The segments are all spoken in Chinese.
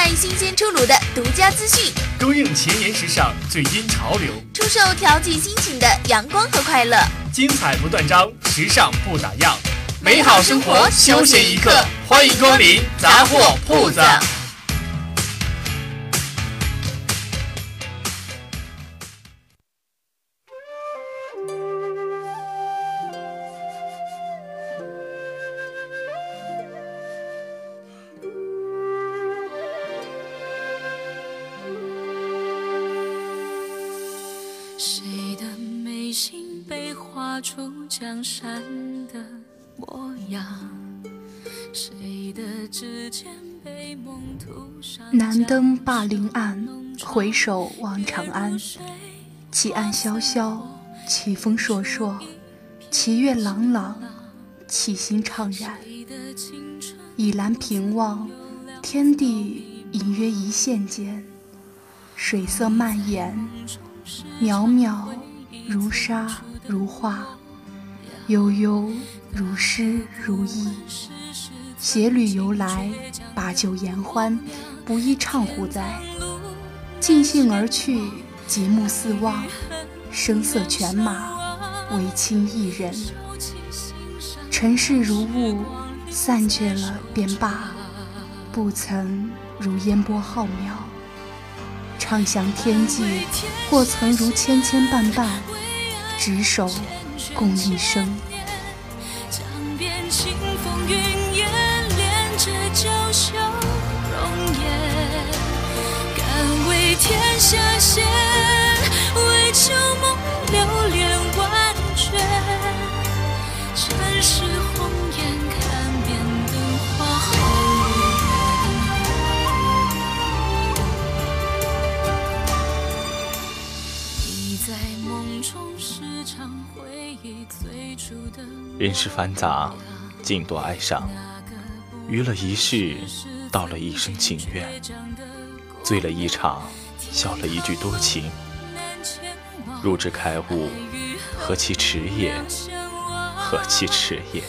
卖新鲜出炉的独家资讯，供应前沿时尚最新潮流，出售调剂心情的阳光和快乐，精彩不断章，时尚不打烊，美好生活休闲一刻，欢迎光临杂货铺子。山的模样，谁的指尖被梦涂上？南登灞陵岸，回首望长安。其岸萧萧，其风烁烁，其月朗朗，其心怅然。倚栏平望，天地隐约一线间，水色漫延，渺渺如沙。如画，悠悠如诗如意。携旅游来，把酒言欢，不亦畅乎哉？尽兴而去，极目四望，声色犬马，唯卿一人。尘世如雾，散去了便罢，不曾如烟波浩渺。畅享天际，或曾如千千绊绊。执手共一生。江边清风云烟，恋着娇羞容颜。敢为天下先，人世繁杂，尽多哀伤。娱了一世，道了一生情愿。醉了一场，笑了一句多情。入之开悟，何其迟也，何其迟也。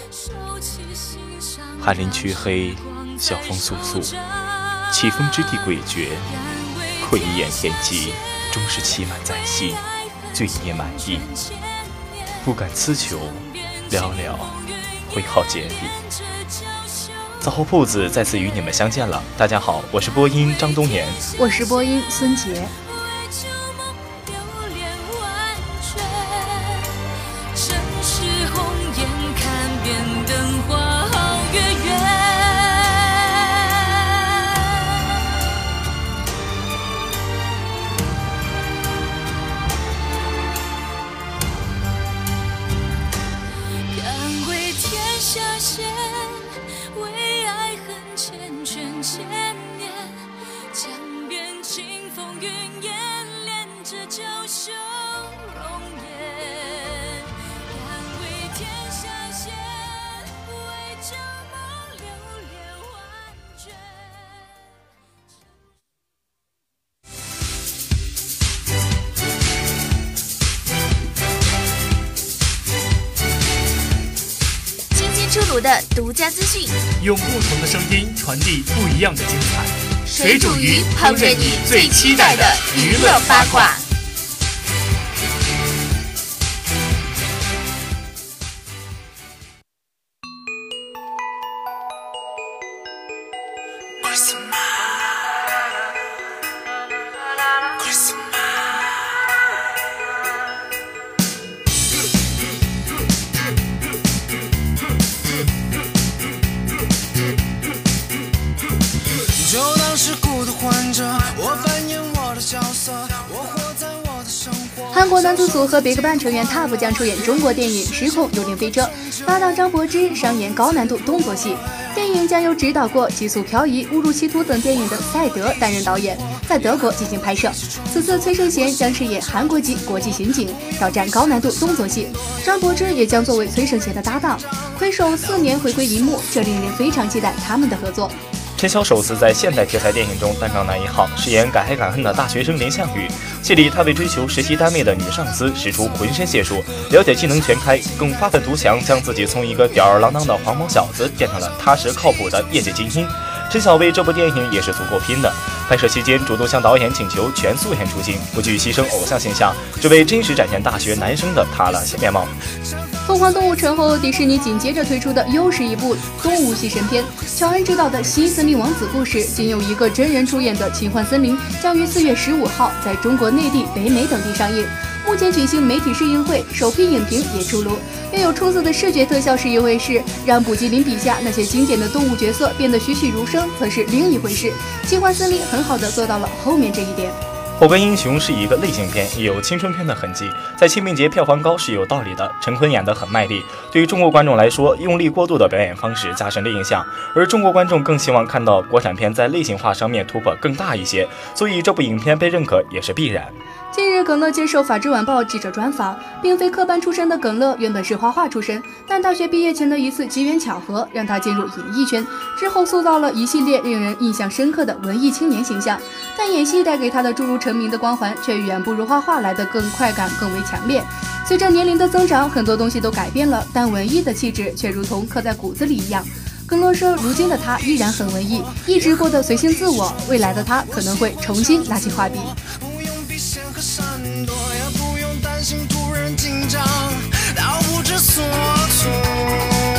翰林黢黑，晓风簌簌。起风之地诡谲，窥一眼天际，终是凄满在心，罪孽满溢。不敢苛求，寥寥挥毫简笔。杂货铺子再次与你们相见了。大家好，我是播音张冬年，我是播音孙杰。家资讯，用不同的声音传递不一样的精彩。水煮鱼烹饪你最期待的娱乐八卦。和 BigBang 成员 TOP 将出演中国电影《失控幽灵飞车》，搭档张柏芝上演高难度动作戏。电影将由指导过《极速漂移》《误入歧途》等电影的赛德担任导演，在德国进行拍摄。此次崔胜贤将饰演韩国籍国际刑警，挑战高难度动作戏。张柏芝也将作为崔胜贤的搭档，回首四年回归荧幕，这令人非常期待他们的合作。陈晓首次在现代题材电影中担当男一号，饰演敢爱敢恨的大学生林向宇。戏里，他为追求实习单位的女上司，使出浑身解数，了解技能全开，更发奋图强，将自己从一个吊儿郎当的黄毛小子变成了踏实靠谱的业界精英。陈小薇这部电影也是足够拼的。拍摄期间，主动向导演请求全素颜出镜，不惧牺牲偶像形象，只为真实展现大学男生的他了面貌。疯狂动物城后，迪士尼紧接着推出的又是一部动物系神片。乔恩执导的新森林王子故事，仅有一个真人出演的奇幻森林，将于四月十五号在中国内地、北美等地上映。目前举行媒体试映会，首批影评也出炉。拥有出色的视觉特效是一回事，让卜吉林笔下那些经典的动物角色变得栩栩如生，则是另一回事。奇幻森林很好的做到了后面这一点。《火关英雄》是一个类型片，也有青春片的痕迹，在清明节票房高是有道理的。陈坤演得很卖力，对于中国观众来说，用力过度的表演方式加深了印象，而中国观众更希望看到国产片在类型化上面突破更大一些，所以这部影片被认可也是必然。近日，耿乐接受《法制晚报》记者专访，并非科班出身的耿乐原本是画画出身，但大学毕业前的一次机缘巧合让他进入演艺圈，之后塑造了一系列令人印象深刻的文艺青年形象。但演戏带给他的诸如成名的光环，却远不如画画来的更快感更为强烈。随着年龄的增长，很多东西都改变了，但文艺的气质却如同刻在骨子里一样。耿乐说，如今的他依然很文艺，一直过得随性自我。未来的他可能会重新拿起画笔。躲也不用担心突然紧张到不知所措。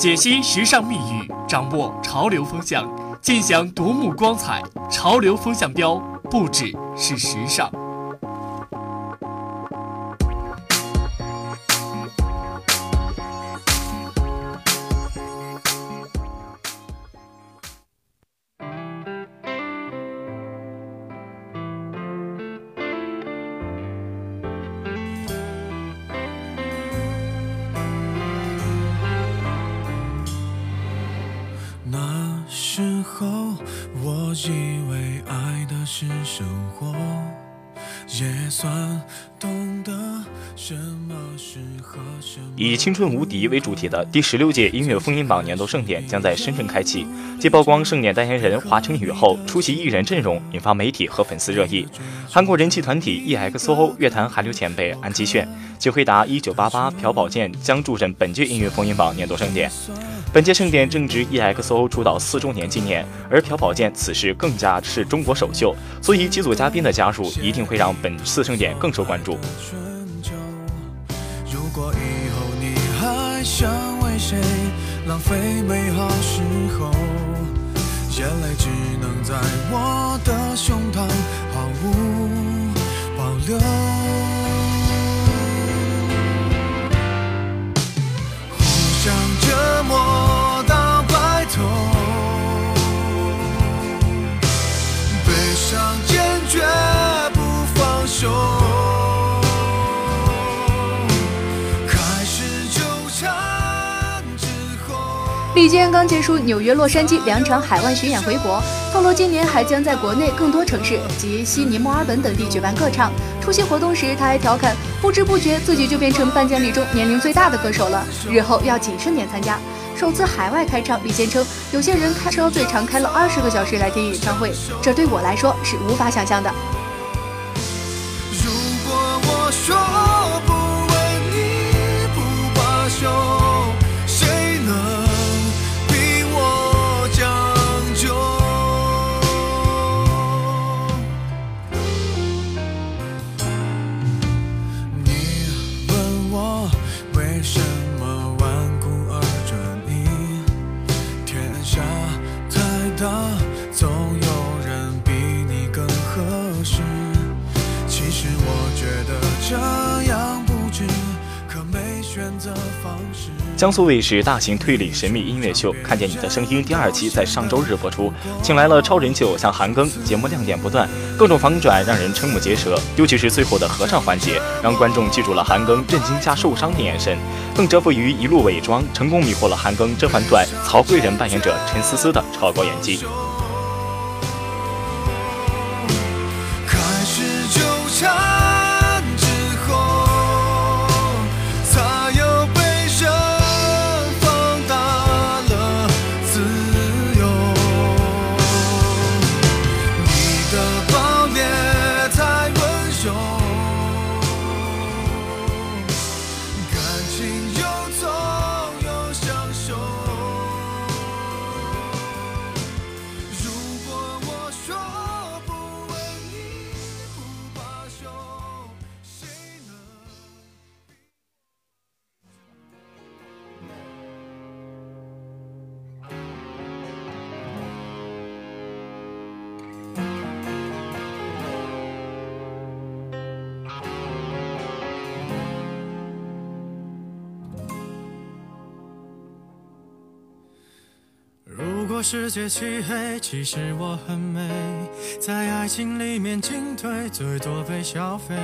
解析时尚密语，掌握潮流风向，尽享夺目光彩。潮流风向标，不只是时尚。我以为爱的是生活。也算懂得什么适合以青春无敌”为主题的第十六届音乐风云榜年度盛典将在深圳开启。继曝光盛典代言人华晨宇后，出席艺人阵容引发媒体和粉丝热议。韩国人气团体 EXO 乐坛韩流前辈安基炫即回答一九八八朴宝剑将助阵本届音乐风云榜年度盛典。本届盛典正值 EXO 出道四周年纪念，而朴宝剑此时更加是中国首秀，所以几组嘉宾的加入一定会让本次盛典更受关注。如果以后你还想为谁浪费美好时候，眼泪只能在我的胸膛毫无保留，互相折磨到白头，李健刚结束纽约、洛杉矶两场海外巡演回国，透露今年还将在国内更多城市及悉尼、墨尔本等地举办歌唱。出席活动时，他还调侃：“不知不觉自己就变成颁奖礼中年龄最大的歌手了，日后要谨慎点参加。”首次海外开唱，李健称：“有些人开车最长开了二十个小时来听演唱会，这对我来说是无法想象的。”他，总有江苏卫视大型推理神秘音乐秀《看见你的声音》第二期在上周日播出，请来了超人气偶像韩庚，节目亮点不断，各种反转让人瞠目结舌，尤其是最后的合唱环节，让观众记住了韩庚震惊加受伤的眼神，更折服于一路伪装，成功迷惑了韩庚《甄嬛传》曹贵人扮演者陈思思的超高演技。世界漆黑，其实我很美，在爱情里面进退，最多被消费。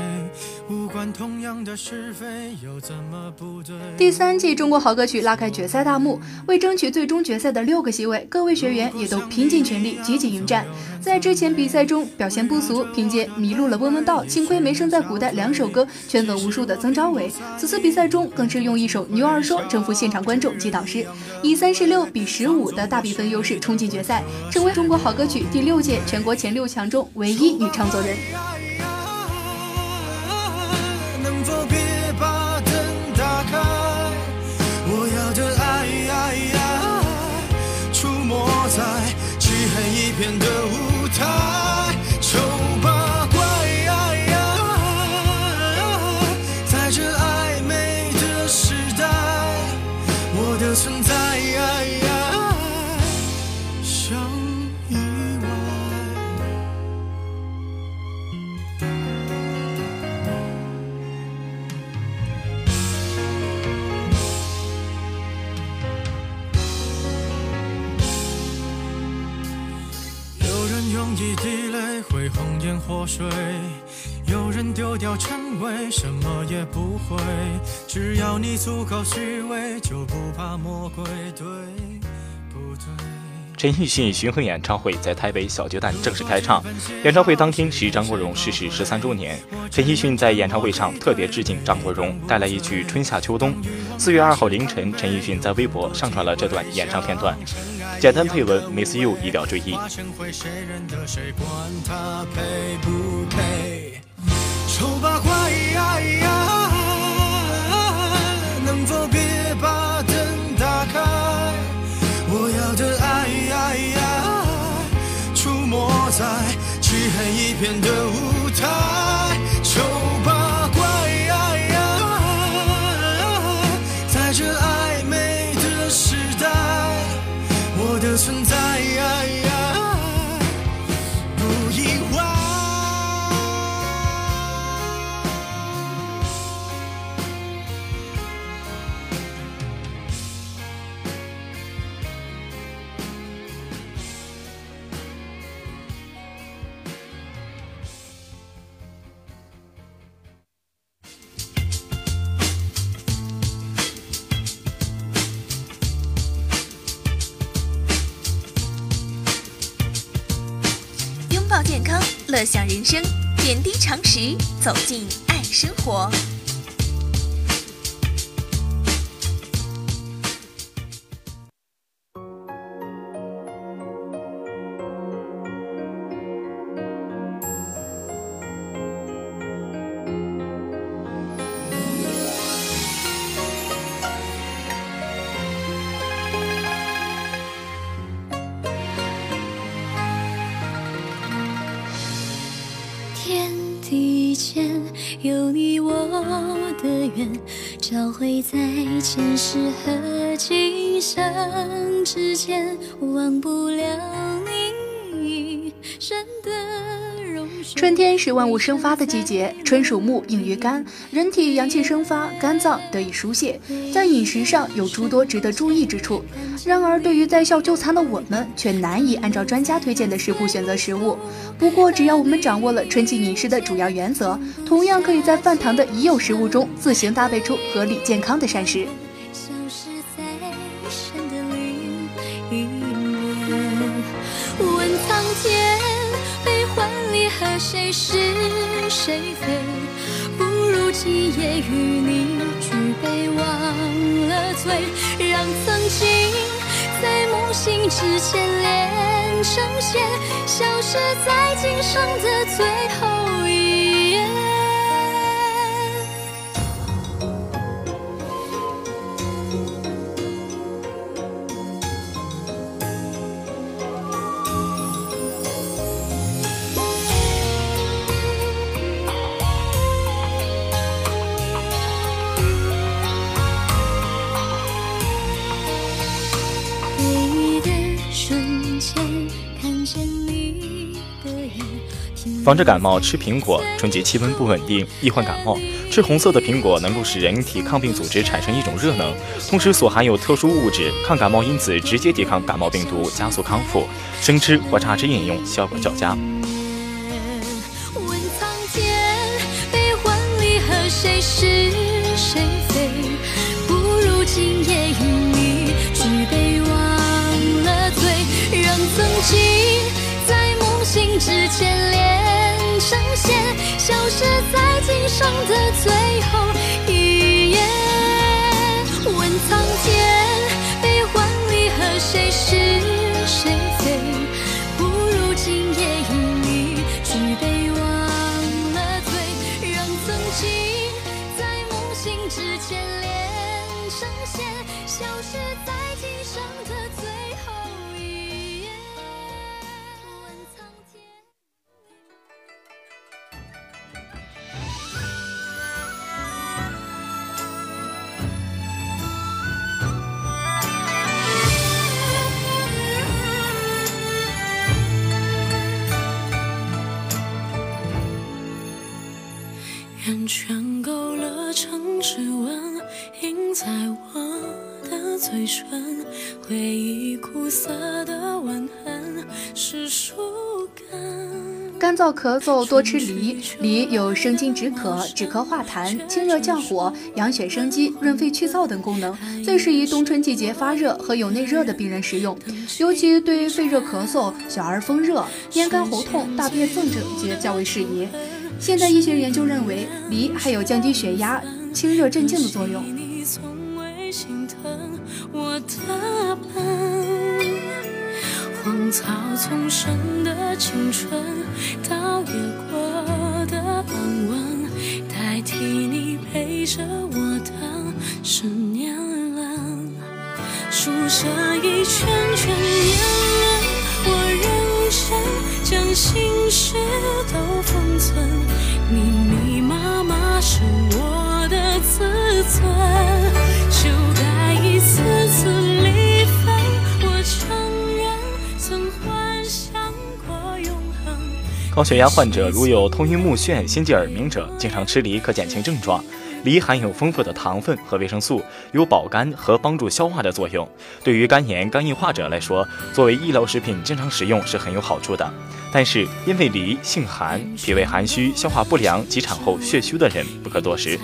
无关同样的是非，又怎么不对？第三季中国好歌曲拉开决赛大幕，为争取最终决赛的六个席位，各位学员也都拼尽全力，积极迎战。在之前比赛中表现不俗，凭借《迷路了问问道》《幸亏没生在古代》两首歌圈粉无数的曾昭伟，此次比赛中更是用一首《牛儿说》征服现场观众及导师，以三十六比十五的大比分优势。冲进决赛，成为中国好歌曲第六届全国前前六强中唯一女唱作人。活水，有人丢掉称谓，什么也不会。只要你足够虚伪，就不怕魔鬼。对不对？陈奕迅巡回演唱会在台北小巨蛋正式开唱。演唱会当天是张国荣逝世十三周年，陈奕迅在演唱会上特别致敬张国荣，带来一曲《春夏秋冬》。四月二号凌晨，陈奕迅在微博上传了这段演唱片段。简单配文，Miss You，一表追忆。丑八怪，能否别把灯打开？我要的爱，出没在漆黑一片的乐享人生，点滴常识，走进爱生活。在前世和今生之间，忘不了春天是万物生发的季节，春属木，应于肝，人体阳气生发，肝脏得以疏泄，在饮食上有诸多值得注意之处。然而，对于在校就餐的我们，却难以按照专家推荐的食谱选择食物。不过，只要我们掌握了春季饮食的主要原则，同样可以在饭堂的已有食物中自行搭配出合理健康的膳食。谁是谁非？不如今夜与你举杯忘了醉，让曾经在梦醒之前连成线，消失在今生的最后防治感冒，吃苹果。春节气温不稳定，易患感冒。吃红色的苹果能够使人体抗病组织产生一种热能，同时所含有特殊物质抗感冒因子直接抵抗感冒病毒，加速康复。生吃或榨汁饮用效果较佳。问苍天，悲欢离合谁是谁非？不如今夜与你举杯忘了醉，让曾经在梦醒之前上线，消失在今生的最后。燥咳嗽多吃梨，梨有生津止渴、止咳化痰、清热降火、养血生肌、润肺去燥等功能，最适宜冬春季节发热和有内热的病人食用，尤其对肺热咳嗽、小儿风热、咽干喉痛、大便瘘症皆较为适宜。现代医学研究认为，梨还有降低血压、清热镇静的作用。草丛生的青春，倒也过的安稳，代替你陪着我的是年轮。书舍一圈圈年轮，我认真将心事都封存。密密麻麻是我的自尊，高血压患者如有头晕目眩、心悸耳鸣者，经常吃梨可减轻症状。梨含有丰富的糖分和维生素，有保肝和帮助消化的作用。对于肝炎、肝硬化者来说，作为医疗食品经常食用是很有好处的。但是，因为梨性寒，脾胃寒虚、消化不良及产后血虚的人不可多食。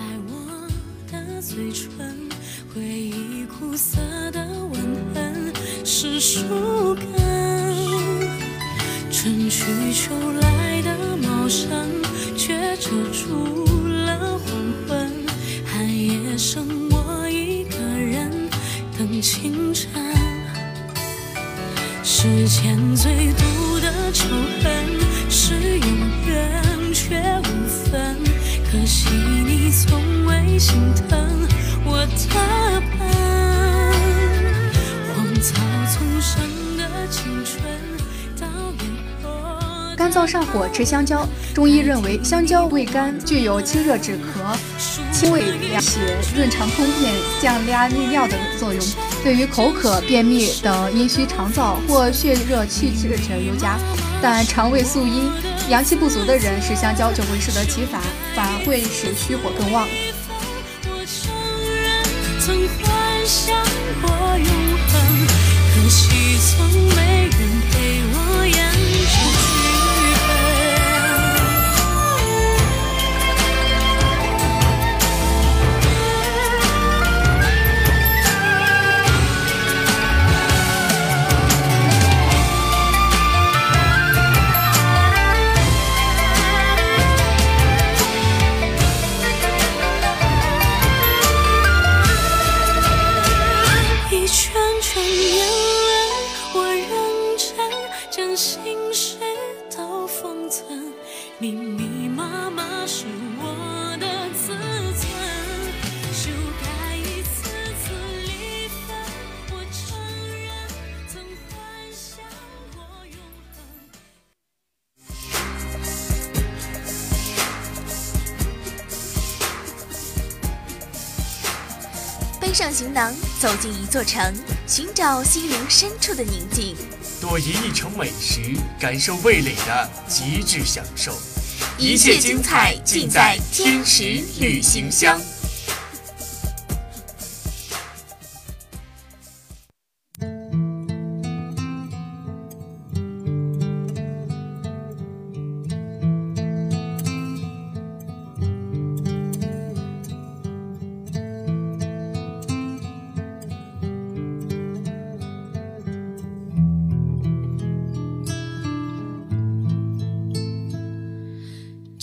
春去秋来世间最毒的仇恨是永远却无分。可惜你从未心疼我的笨，燥上火吃香蕉，中医认为香蕉味甘，具有清热止咳、清胃凉血、润肠通便、降压利尿等作用，对于口渴、便秘等阴虚肠燥或血热气滞者尤佳。但肠胃素阴、阳气不足的人吃香蕉就会适得其反，反而会使虚火更旺。曾幻想过永恒，可惜从没人陪密密麻麻是我的自尊，修改一次次离分，我承认曾幻想过永恒。背上行囊，走进一座城，寻找心灵深处的宁静。多饮一城美食，感受味蕾的极致享受。一切精彩尽在天使旅行箱。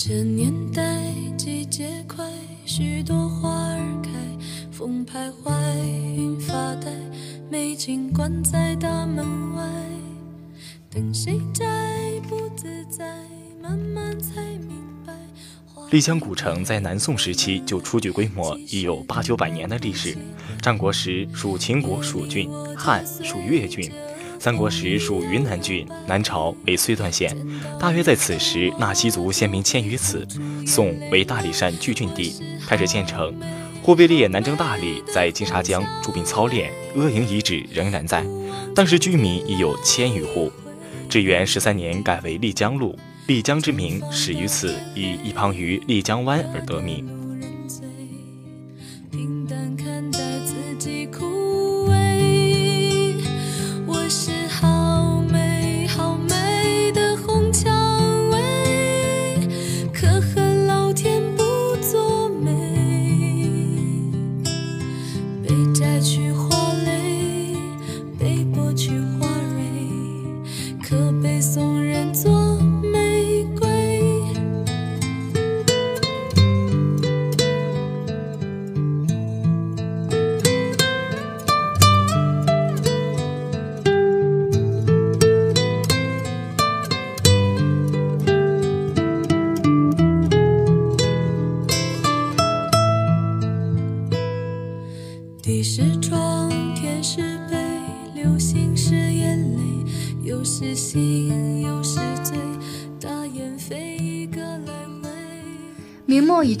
这年代季节快，许多花儿开，风徘徊，云发呆，美景关在大门外，等谁在不自在，慢慢才明白。花丽江古城在南宋时期就初具规模，已有八九百年的历史。战国时属秦国属郡，汉属越郡。三国时属云南郡，南朝为绥段县。大约在此时，纳西族先民迁于此。宋为大理山聚郡地，开始建成。忽必烈南征大理，在金沙江驻兵操练，阿营遗址仍然在。当时居民已有千余户。至元十三年改为丽江路，丽江之名始于此，以一旁于丽江湾而得名。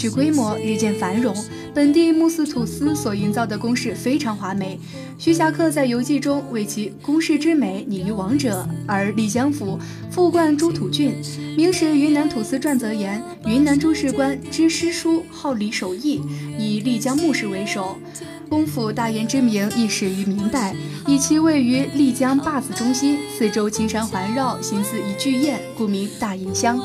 明末已具规模，日渐繁荣。本地穆斯土司所营造的宫室非常华美。徐霞客在游记中为其宫室之美拟于王者，而丽江府富冠诸土郡。《明史·云南土司传》则言，云南诸事官知诗书，好礼守义，以丽江穆氏为首。功府大研之名亦始于明代，以其位于丽江坝子中心，四周青山环绕，形似一巨雁，故名大雁乡。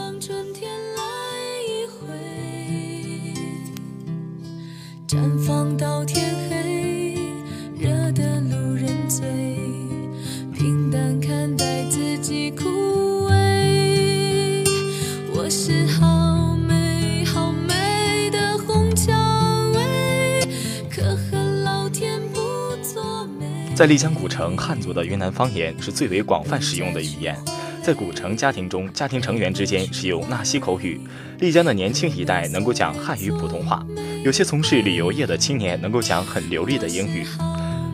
在丽江古城，汉族的云南方言是最为广泛使用的语言。在古城家庭中，家庭成员之间使用纳西口语。丽江的年轻一代能够讲汉语普通话，有些从事旅游业的青年能够讲很流利的英语。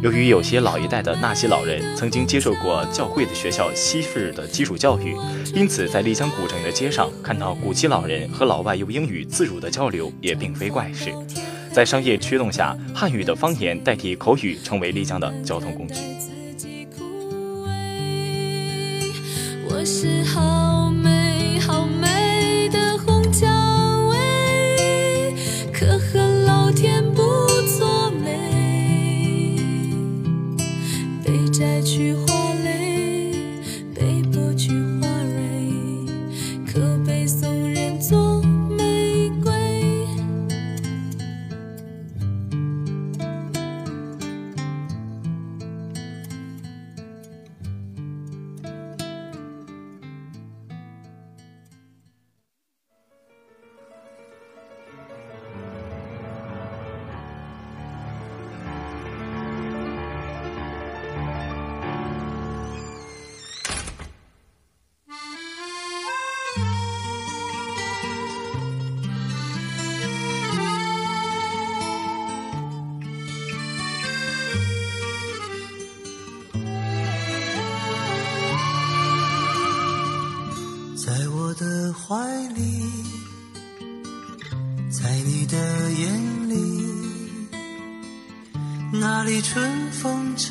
由于有些老一代的纳西老人曾经接受过教会的学校西式的基础教育，因此在丽江古城的街上看到古籍老人和老外用英语自如的交流也并非怪事。在商业驱动下，汉语的方言代替口语，成为丽江的交通工具。我是好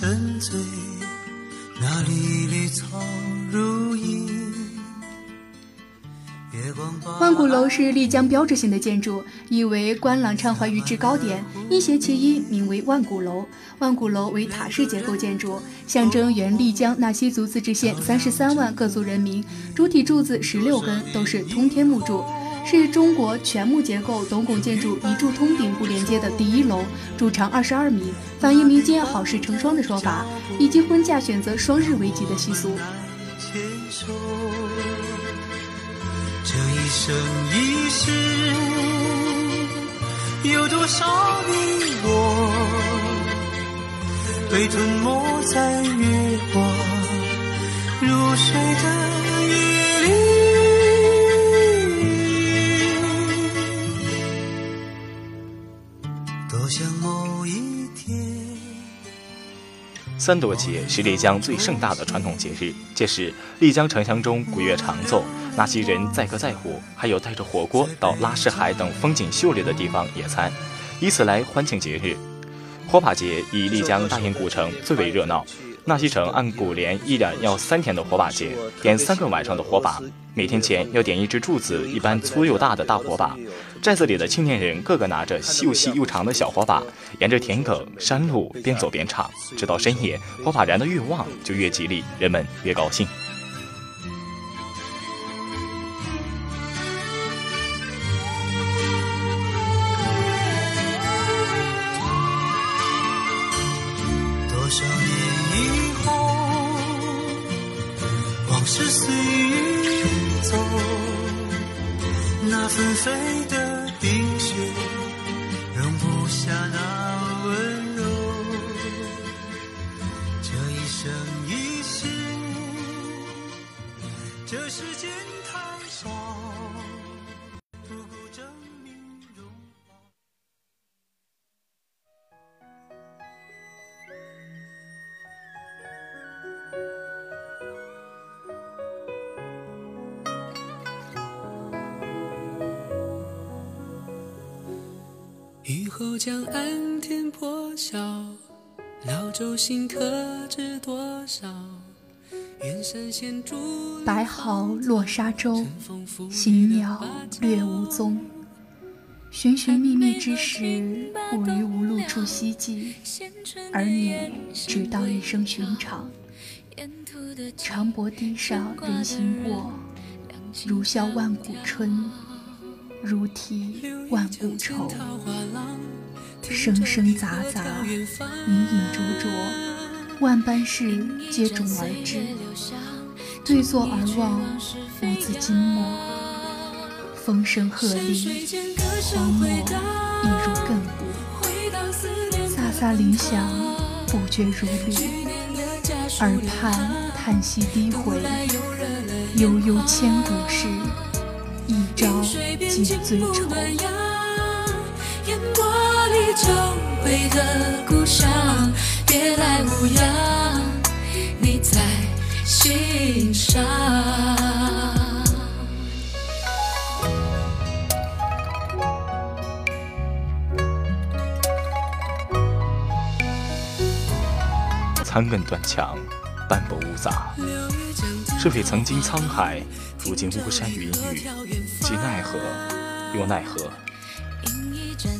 沉醉，那里绿草如茵。万古楼是丽江标志性的建筑，意为观朗畅怀于制高点，一斜其一，名为万古楼。万古楼为塔式结构建筑，象征原丽江纳西族自治县三十三万各族人民。主体柱子十六根，都是通天木柱，是中国全木结构斗拱建筑一柱通顶不连接的第一楼，柱长二十二米，反映民间好事成双的说法，以及婚嫁选择双日为吉的习俗。这一生一世，有多少你我被吞没在月光如水的三朵节是丽江最盛大的传统节日，届时丽江城乡中鼓乐长奏，纳西人载歌载舞，还有带着火锅到拉市海等风景秀丽的地方野餐，以此来欢庆节日。火把节以丽江大英古城最为热闹，纳西城按古联一连要三天的火把节，点三个晚上的火把，每天前要点一只柱子一般粗又大的大火把。寨子里的青年人个个拿着又细又长的小火把，沿着田埂山路边走边唱，直到深夜，火把燃得越旺就越吉利，人们越高兴。老舟新客知多少？远山现竹摆好落沙洲，行鸟掠无踪。寻寻觅觅之时，我于无路处希冀，而你只道一声寻常。长泊堤上人行过，如笑万古春，如啼万古愁。声声杂杂，隐隐灼灼，万般事接踵而至。对坐而望，无自今末。风声鹤唳，荒漠亦如亘古。飒飒铃响，不绝如缕。耳畔叹息低回，悠悠千古事，一朝尽醉愁。久违的故乡，别来无恙，你在心上。残垣断墙，斑驳无杂，是非曾经沧海，如今巫山云雨，既奈何又奈何？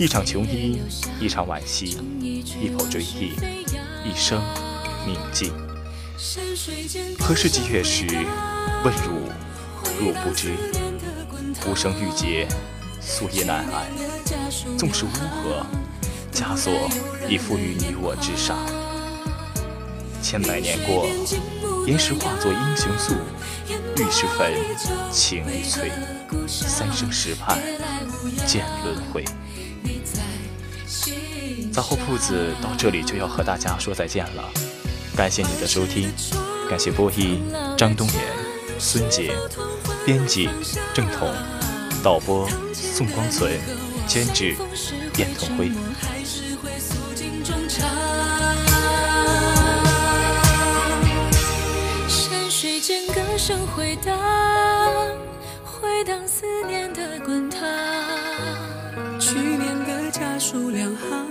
一场琼音，一场惋惜，一口追忆，一生铭记。何时几月时？问汝若不知，浮生欲结，宿夜难安。纵是乌合，枷锁已缚于你我之上。千百年过，岩石化作英雄素，玉石粉，情欲摧。三生石畔，见轮回。杂货铺子到这里就要和大家说再见了，感谢你的收听，感谢播音张东岩、孙杰，编辑郑彤，导播宋光存，监制卞腾辉。声回荡，回荡思念的滚烫。数两行。